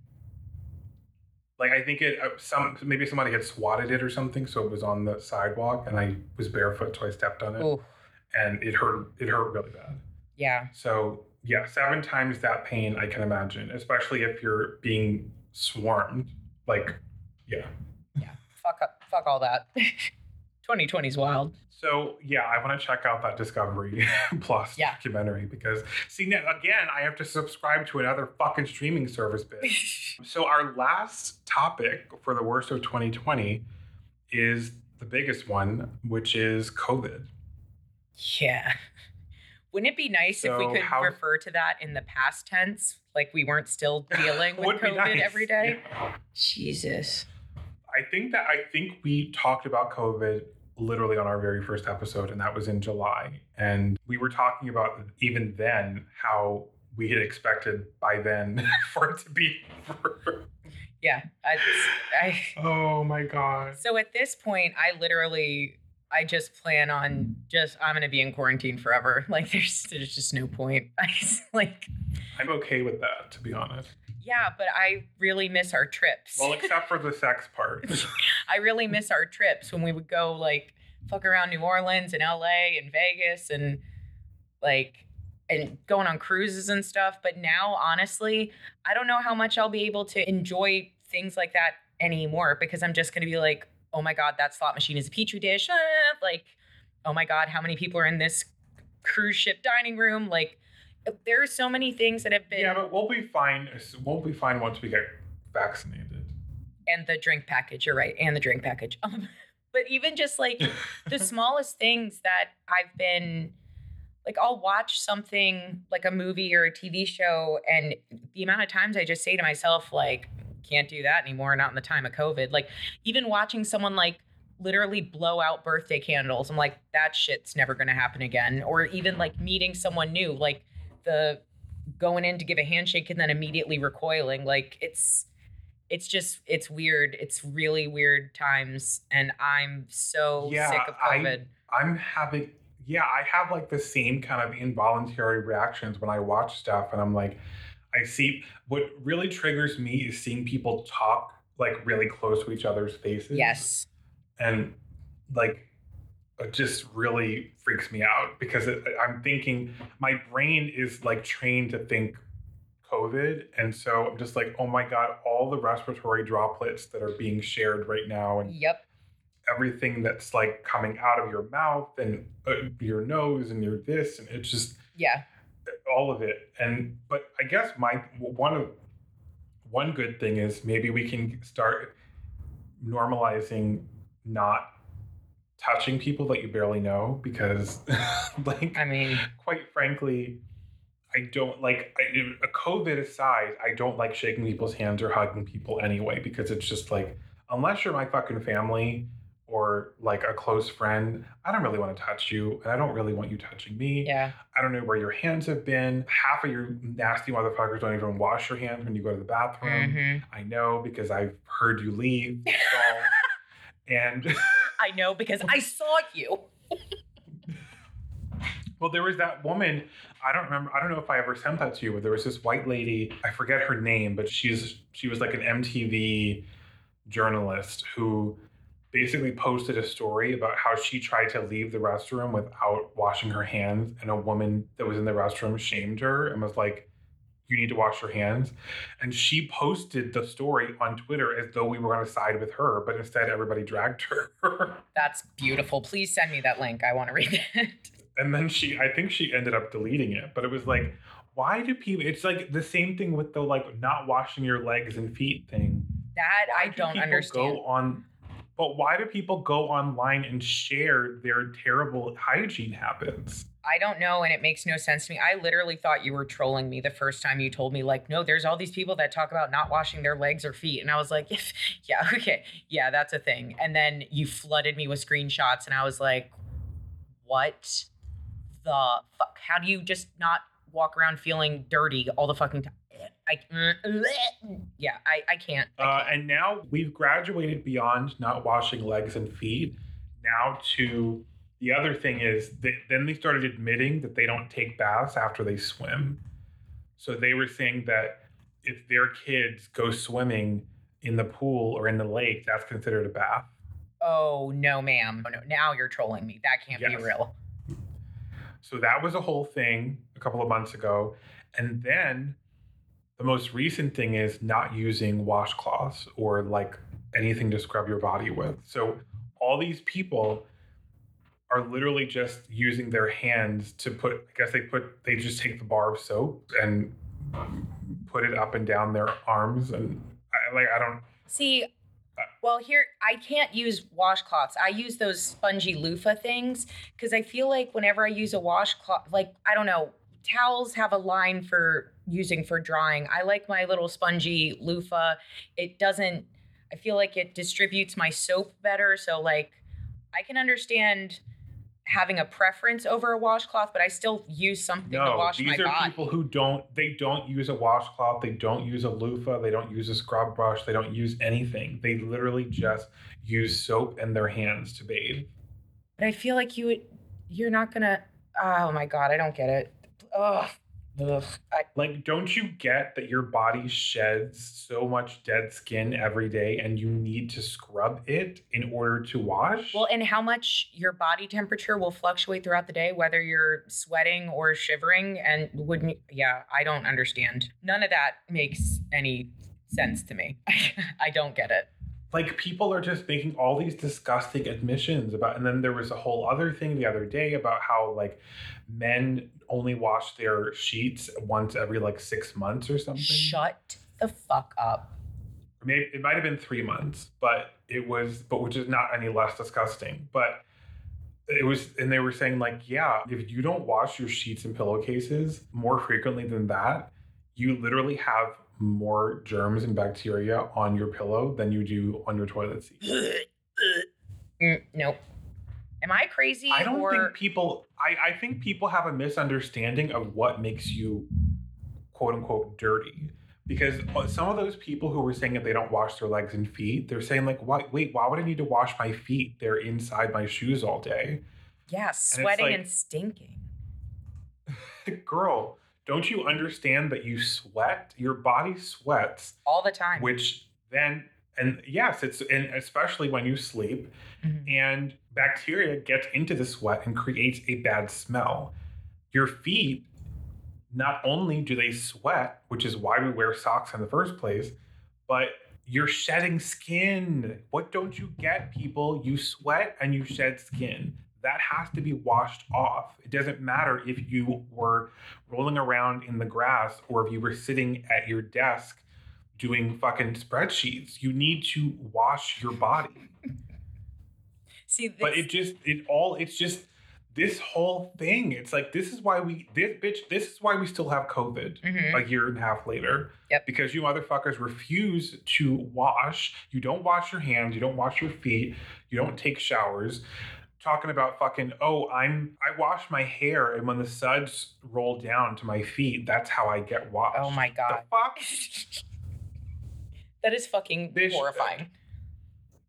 Like I think it uh, some maybe somebody had swatted it or something, so it was on the sidewalk, and I was barefoot, so I stepped on it, and it hurt. It hurt really bad. yeah. So yeah, seven times that pain I can imagine, especially if you're being swarmed. Like, yeah. Yeah. Fuck up fuck all that. <laughs> 2020's wild. So yeah, I want to check out that Discovery <laughs> Plus Yeah. documentary because see now again, I have to subscribe to another fucking streaming service bit. <laughs> so our last topic for the worst of 2020 is the biggest one, which is COVID. Yeah. Wouldn't it be nice if we could how- refer to that in the past tense? Like we weren't still <laughs> dealing with COVID nice. every day? Yeah. Jesus. I think that I think we talked about COVID literally on our very first episode, and that was in July. And we were talking about even then how we had expected by then <laughs> for it to be. <laughs> Yeah. I, I oh my god! So at this point, I literally, I just plan on just I'm gonna be in quarantine forever. Like there's there's just no point. <laughs> I just, like I'm okay with that, to be honest. Yeah, but I really miss our trips. Well, except for the sex part. <laughs> I really miss our trips when we would go like fuck around New Orleans and LA and Vegas and like and going on cruises and stuff. But now, honestly, I don't know how much I'll be able to enjoy things like that anymore because I'm just gonna be like, oh my god, that slot machine is a petri dish. Ah, <laughs> Like, oh my god, how many people are in this cruise ship dining room? Like, there are so many things that have been yeah, but we'll be fine. We'll be fine once we get vaccinated. and the drink package. You're right, and the drink package. <laughs> Um, but even just like <laughs> the smallest things that I've been like, I'll watch something like a movie or a TV show, and the amount of times I just say to myself, like, can't do that anymore. Not in the time of COVID. Like, even watching someone like literally blow out birthday candles, I'm like, that shit's never gonna happen again. Or even like meeting someone new, like the going in to give a handshake and then immediately recoiling. Like, it's it's just it's weird. It's really weird times, and I'm so Yeah, sick of I- COVID. I'm having, yeah, I have like the same kind of involuntary reactions when I watch stuff, and I'm like, I see what really triggers me is seeing people talk like really close to each other's faces. yes. and like it just really freaks me out because it, I'm thinking my brain is like trained to think COVID. And so I'm just like, oh my God, all the respiratory droplets that are being shared right now and Yep. everything that's like coming out of your mouth and uh, your nose and your this. And it's just Yeah. all of it. And, but I guess my one of, one good thing is maybe we can start normalizing not touching people that you barely know because <laughs> like I mean, quite frankly i don't like I, a covid aside i don't like shaking people's hands or hugging people anyway because it's just like unless you're my fucking family or like a close friend i don't really want to touch you and i don't really want you touching me yeah. i don't know where your hands have been half of your nasty motherfuckers don't even wash your hands when you go to the bathroom Mhm. i know because i've heard you leave <laughs> stall. and <laughs> I know because I saw you. Well, there was that woman. I don't remember. I don't know if I ever sent that to you, but there was this white lady. I forget her name, but she's she was like an MTV journalist who basically posted a story about how she tried to leave the restroom without washing her hands, and a woman that was in the restroom shamed her and was like, "You need to wash your hands." And she posted the story on Twitter as though we were going to side with her, but instead everybody dragged her. <laughs> That's beautiful. Please send me that link. I want to read <laughs> it. and then she i think she ended up deleting it but it was like why do people it's like the same thing with the like not washing your legs and feet thing That Why I do don't people understand. go on but why do people go online and share their terrible hygiene habits I don't know, and it makes no sense to me. I literally thought you were trolling me the first time you told me, like, no, there's all these people that talk about not washing their legs or feet. And I was like, <laughs> yeah, okay, yeah, that's a thing. And then you flooded me with screenshots, and I was like, what the fuck? How do you just not walk around feeling dirty all the fucking time? I, yeah, I, I can't. I uh, can't. and now we've graduated beyond not washing legs and feet now to the other thing is that then they started admitting that they don't take baths after they swim so they were saying that if their kids go swimming in the pool or in the lake that's considered a bath oh, no, ma'am. Oh, no, now you're trolling me. That can't be real. so that was a whole thing a couple of months ago and then the most recent thing is not using washcloths or like anything to scrub your body with so all these people are literally just using their hands to put i guess they put they just take the bar of soap and put it up and down their arms and I, like i don't See, well, here I can't use washcloths. I use those spongy loofah things because I feel like whenever I use a washcloth, like I don't know, towels have a line for using for drying. I like my little spongy loofah. It doesn't. I feel like it distributes my soap better. So like, I can understand having a preference over a washcloth, but I still use something to no wash these my are body. people who don't they don't use a washcloth they don't use a loofah they don't use a scrub brush they don't use anything they literally just use soap and their hands to bathe But I feel like you would, you're not gonna. Oh my god, I don't get it. Ugh. Ugh. I, Like, don't you get that your body sheds so much dead skin every day and you need to scrub it in order to wash? well, and how much your body temperature will fluctuate throughout the day, whether you're sweating or shivering, and wouldn't. Yeah, I don't understand. None of that makes any sense to me. <laughs> I don't get it. Like, people are just making all these disgusting admissions about, and then there was a whole other thing the other day about how, like, men only wash their sheets once every like six months or something. Shut the fuck up. maybe it might have been three months, but it was, but which is not any less disgusting. But it was, and they were saying like, yeah, if you don't wash your sheets and pillowcases more frequently than that, you literally have more germs and bacteria on your pillow than you do on your toilet seat. Mm, nope. Am I crazy? I don't or think people. I, I think people have a misunderstanding of what makes you quote unquote dirty. Because uh, some of those people who were saying that they don't wash their legs and feet, they're saying like, "Why? Wait, why would I need to wash my feet? They're inside my shoes all day." yeah, sweating like- and stinking. <laughs> Girl, don't you understand that you sweat? Your body sweats, all the time. which then And yes, it's and especially when you sleep, Mhm. and bacteria gets into the sweat and creates a bad smell. Your feet, not only do they sweat, which is why we wear socks in the first place, but you're shedding skin. What don't you get, people? You sweat and you shed skin. That has to be washed off. It doesn't matter if you were rolling around in the grass or if you were sitting at your desk doing fucking spreadsheets. You need to wash your body. See, this, But it just it all it's just this whole thing. It's like this is why we this bitch this is why we still have COVID Mhm. a year and a half later. Yep. Because you motherfuckers refuse to wash. You don't wash your hands. You don't wash your feet. You don't take showers. Talking about fucking oh I'm I wash my hair and when the suds roll down to my feet that's how I get washed. oh my god The fuck? <laughs> that is fucking Bitch, horrifying.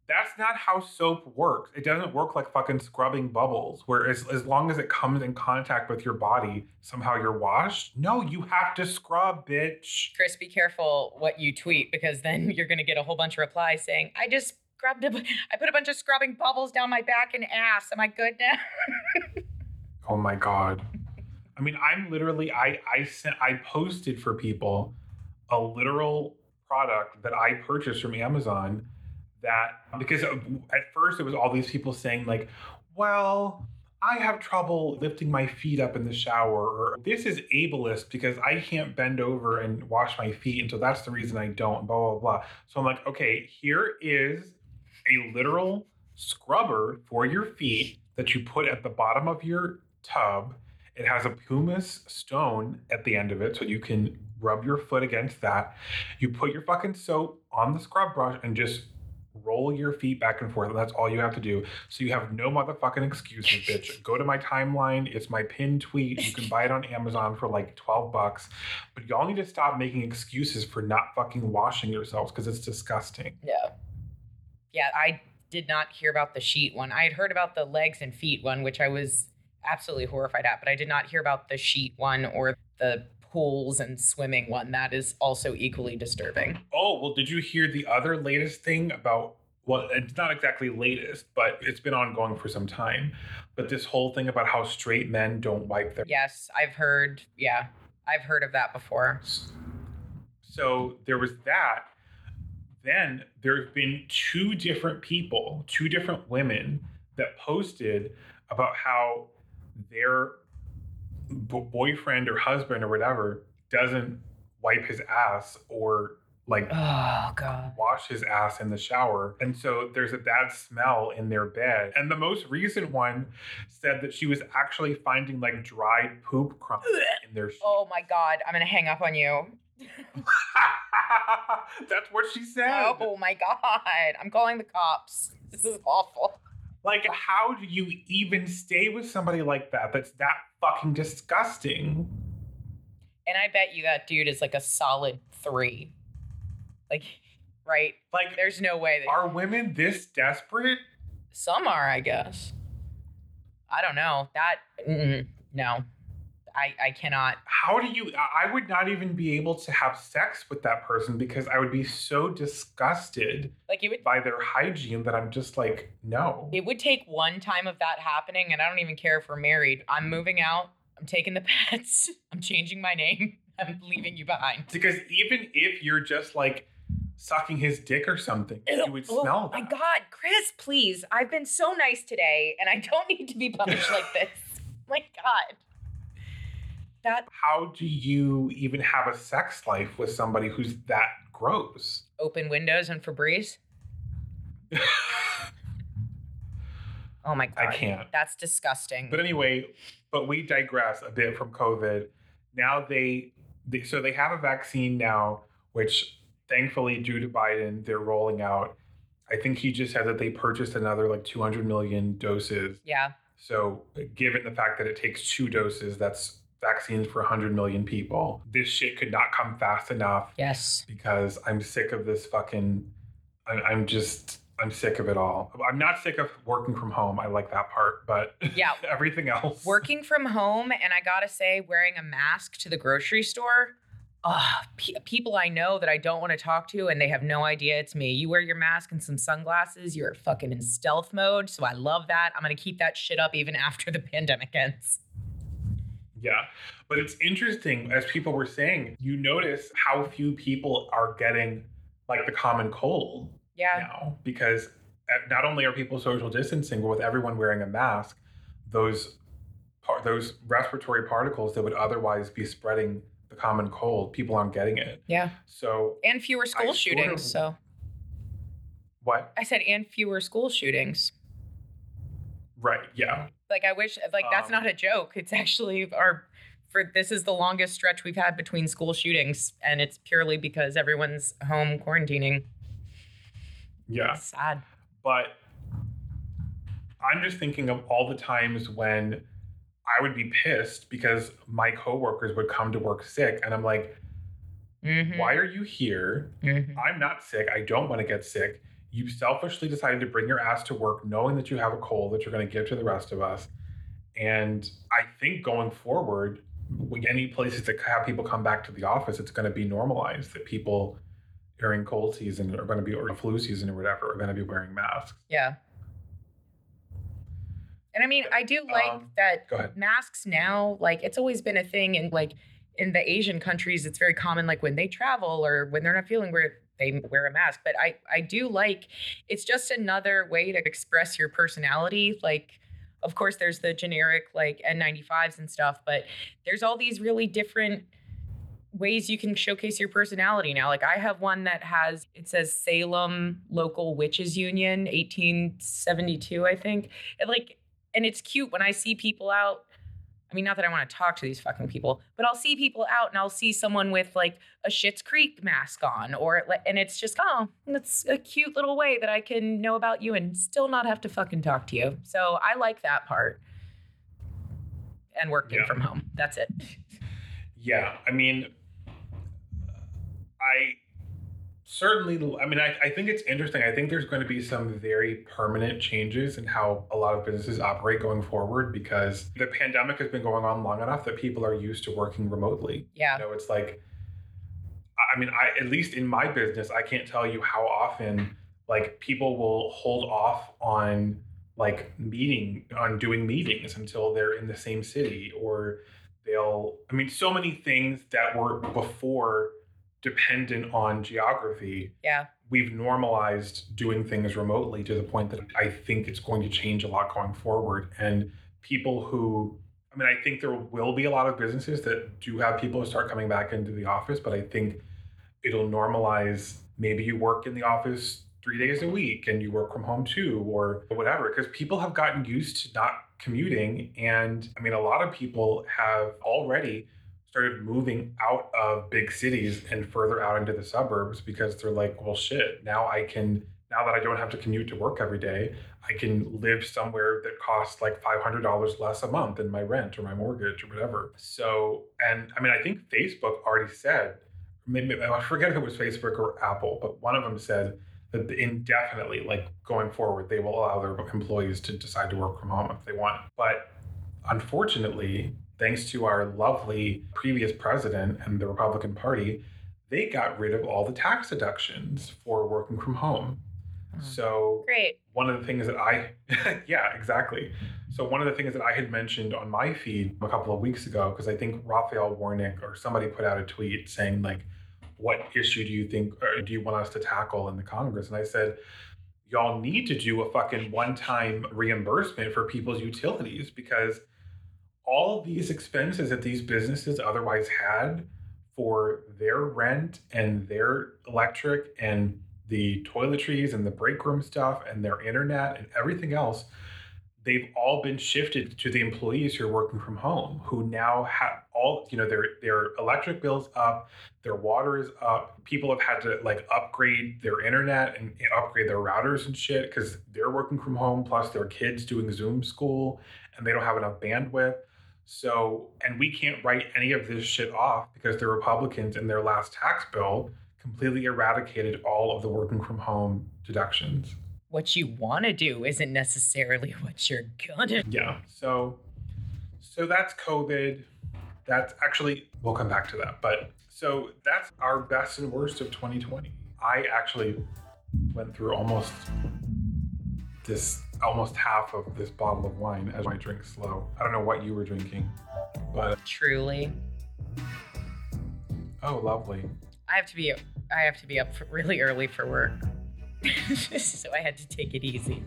That's not how soap works. It doesn't work like fucking scrubbing bubbles, where as, as long as it comes in contact with your body, somehow you're washed. No, you have to scrub, bitch. Chris, be careful what you tweet because then <laughs> you're going to get a whole bunch of replies saying, "I just scrubbed a, bu- I put a bunch of scrubbing bubbles down my back and ass. Am I good now?" <laughs> Oh my god. I mean, I'm literally I I sent I posted for people a literal product that I purchased from Amazon that because at first it was all these people saying like, "Well, I have trouble lifting my feet up in the shower or this is ableist because I can't bend over and wash my feet and so that's the reason I don't blah blah blah." So I'm like, "Okay, here is a literal scrubber for your feet that you put at the bottom of your tub. It has a pumice stone at the end of it, so you can rub your foot against that. You put your fucking soap on the scrub brush and just roll your feet back and forth. And that's all you have to do. So you have no motherfucking excuses, bitch. Go to my timeline. It's my pinned tweet. You can buy it on Amazon for like 12 bucks. But y'all need to stop making excuses for not fucking washing yourselves because it's disgusting. Yeah. Yeah, I did not hear about the sheet one. I had heard about the legs and feet one, which I was absolutely horrified at, but I did not hear about the sheet one or the pools and swimming one. That is also equally disturbing. Oh, well, did you hear the other latest thing about? Well, it's not exactly latest, but it's been ongoing for some time. But this whole thing about how straight men don't wipe their. Yes, I've heard. Yeah, I've heard of that before. So there was that. Then there have been two different people, two different women that posted about how their b- boyfriend or husband or whatever doesn't wipe his ass or like Oh god. wash his ass in the shower. And so there's a bad smell in their bed. And the most recent one said that she was actually finding like dried poop crumbs in their oh, sheets. Oh my god, I'm gonna hang up on you. <laughs> That's what she said. Oh my god, I'm calling the cops. This is awful. Like, how do you even stay with somebody like that that's that fucking disgusting? And I bet you that dude is like a solid three. Like, right? Like, There's no way that are women this desperate? some are, I guess. I don't know. That no, I I cannot. How do you? I would not even be able to have sex with that person because I would be so disgusted Like it would by their hygiene that I'm just like, no. it would take one time of that happening, and I don't even care if we're married. I'm moving out. I'm taking the <laughs> pets. I'm changing my name. <laughs> I'm leaving you behind. Because even if you're just like sucking his dick or something, you would smell. Oh, smell my. God, Chris, please. I've been so nice today, and I don't <laughs> need to be punished like this. My God. That How do you even have a sex life with somebody who's that gross? open windows and Febreze. <laughs> Oh my God. I can't. That's disgusting. But anyway, but we digress a bit from COVID. Now they, they so they have a vaccine now, which thankfully due to Biden, they're rolling out. I think he just said that they purchased another like 200 million doses. yeah. So, given the fact that it takes two doses, that's vaccines for 100 million people. This shit could not come fast enough Yes. because I'm sick of this fucking. I'm just. I'm sick of it all. I'm not sick of working from home. I like that part, but <laughs> Yeah. everything else. Working from home, and I gotta say, wearing a mask to the grocery store. uh, pe- people I know that I don't want to talk to and they have no idea it's me. You wear your mask and some sunglasses, you're fucking in stealth mode. So I love that. I'm going to keep that shit up even <laughs> after the pandemic ends. Yeah. But it's interesting, as people were saying, you notice how few people are getting like the common cold Yeah. now because uh, not only are people social distancing, but with everyone wearing a mask, those those respiratory particles that would otherwise be spreading the common cold, people aren't getting it. Yeah. So And fewer school sort shootings. of- So what? I said, and fewer school shootings. Right. Yeah. Like I wish, like that's Um, not a joke. It's actually our for this is the longest stretch we've had between school shootings, and it's purely because everyone's home quarantining. Yeah. It's sad. but I'm just thinking of all the times when I would be pissed because my coworkers would come to work sick, and I'm like, Mhm. "Why are you here? Mhm. I'm not sick. I don't want to get sick. You selfishly decided to bring your ass to work, knowing that you have a cold that you're going to give to the rest of us." And I think going forward, any places that have people come back to the office, it's going to be normalized that people during cold season are going to be or flu season or whatever are going to be wearing masks. Yeah. And I mean, I do like Um, that masks now, like it's always been a thing. And like in the Asian countries, it's very common, like when they travel or when they're not feeling weird, they wear a mask. But I, I do like it's just another way to express your personality. Like, of course, there's the generic like N95s and stuff, but there's all these really different ways you can showcase your personality now. Like I have one that has it says Salem Local Witches Union 1872, I think. Like and it's cute when I see people out I mean, not that I want to talk to these fucking people, but I'll see people out and I'll see someone with like a Schitt's Creek mask on, or and it's just oh, that's a cute little way that I can know about you and still not have to fucking talk to you. So I like that part. And working Yeah. from home. That's it. <laughs> Yeah, I mean, I certainly, I mean, I, I think it's interesting. I think there's going to be some very permanent changes in how a lot of businesses operate going forward because the pandemic has been going on long enough that people are used to working remotely. Yeah. You know, it's like, I- I mean, I at least in my business, I can't tell you how often like people will hold off on like meeting on doing meetings until they're in the same city or they'll i mean so many things that were before dependent on geography Yeah. we've normalized doing things remotely to the point that i think it's going to change a lot going forward and people who i mean i think there will be a lot of businesses that do have people start coming back into the office but i think it'll normalize maybe you work in the office three days a week and you work from home too or whatever because people have gotten used to not commuting and i mean a lot of people have already started moving out of big cities and further out into the suburbs because they're like well shit now i can now that i don't have to commute to work every day i can live somewhere that costs like $500 less a month in my rent or my mortgage or whatever so and i mean i think facebook already said maybe i forget if it was facebook or apple but one of them said that indefinitely, like going forward, they will allow their employees to decide to work from home if they want. But unfortunately, thanks to our lovely previous president and the Republican Party, they got rid of all the tax deductions for working from home. Hmm. So Great. one of the things that I, <laughs> yeah, exactly. So one of the things that I had mentioned on my feed a couple of weeks ago, because I think Raphael Warnock or somebody put out a tweet saying like, what issue do you think or do you want us to tackle in the Congress? And I said, y'all need to do a fucking one-time reimbursement for people's utilities because all these expenses that these businesses otherwise had for their rent and their electric and the toiletries and the break room stuff and their internet and everything else they've all been shifted to the employees who are working from home who now have all you know their their electric bills up their water is up. People have had to like upgrade their internet and upgrade their routers and shit because they're working from home plus their kids doing zoom school and they don't have enough bandwidth so and we can't write any of this shit off because the republicans in their last tax bill completely eradicated all of the working from home deductions What you want to do isn't necessarily <laughs> what you're gonna. yeah so so that's covid that's actually we'll come back to that. But so that's our best and worst of 2020. I actually went through almost this almost half of this bottle of wine as I drink slow. I don't know what you were drinking, but Truly. oh, lovely. I have to be I have to be up for really early for work. <laughs> so I had to take it easy.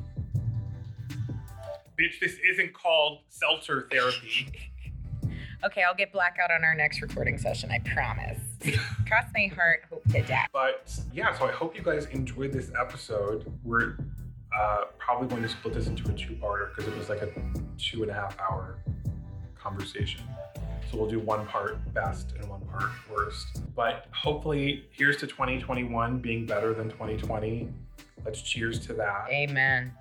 Bitch, this isn't called seltzer therapy. <laughs> Okay, I'll get blackout on our next recording session, I promise. <laughs> Cross my heart, hope to death. But yeah, so I hope you guys enjoyed this episode. We're uh, probably going to split this into a two-parter because it was like a two and a half hour conversation. So we'll do one part best and one part worst. But hopefully, here's to 2021 being better than 2020. Let's cheers to that. Amen.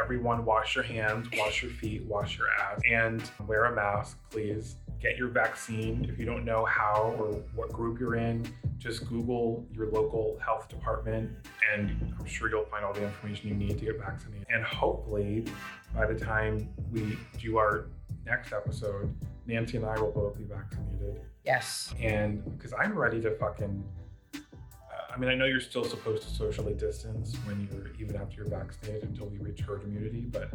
Everyone, wash your hands, wash your feet, wash your ass, and wear a mask, please. Get your vaccine. If you don't know how or what group you're in, just Google your local health department, and I'm sure you'll find all the information you need to get vaccinated. And hopefully, by the time we do our next episode, Nancy and I will both be vaccinated. Yes. And because I'm ready to fucking. Uh, I mean, I know you're still supposed to socially distance when you're even after you're vaccinated until we reach herd immunity, but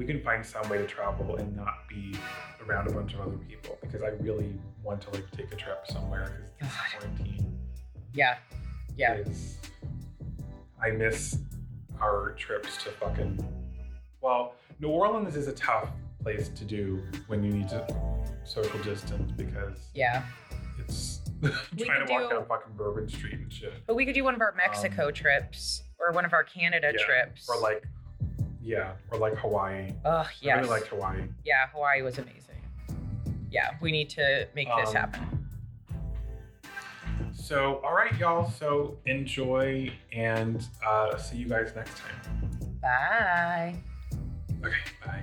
we can find some way to travel and not be around a bunch of other people because I really want to like take a trip somewhere because <sighs> this quarantine Yeah. Yeah. is. I miss our trips to fucking. Well, New Orleans is a tough place to do when you need to social distance because Yeah. it's <laughs> trying to walk down fucking Bourbon Street and shit. But we could do one of our Mexico trips or one of our Canada Um, Yeah. trips. Or like, yeah, or like Hawaii. oh, I yes. really liked Hawaii. yeah, Hawaii was amazing. Yeah, we need to make this Um, happen. So, all right, y'all. So enjoy and uh, see you guys next time. Bye. Okay, bye.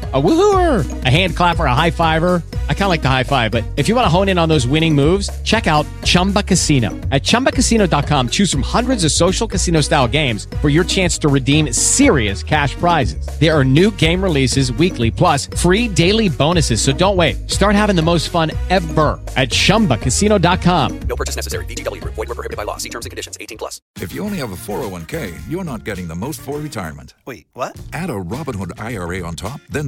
A woohooer, a hand clapper, a high fiver. I kind of like the high five, but if you want to hone in on those winning moves, check out Chumba Casino. At ChumbaCasino.com, choose from hundreds of social casino style games for your chance to redeem serious cash prizes. There are new game releases weekly, plus free daily bonuses. So don't wait. Start having the most fun ever at ChumbaCasino.com. No purchase necessary. VGW Group. Void were prohibited by law. See terms and conditions. 18 plus. If you only have a 401k, you're not getting the most for retirement. Wait, what? Add a Robinhood IRA on top, then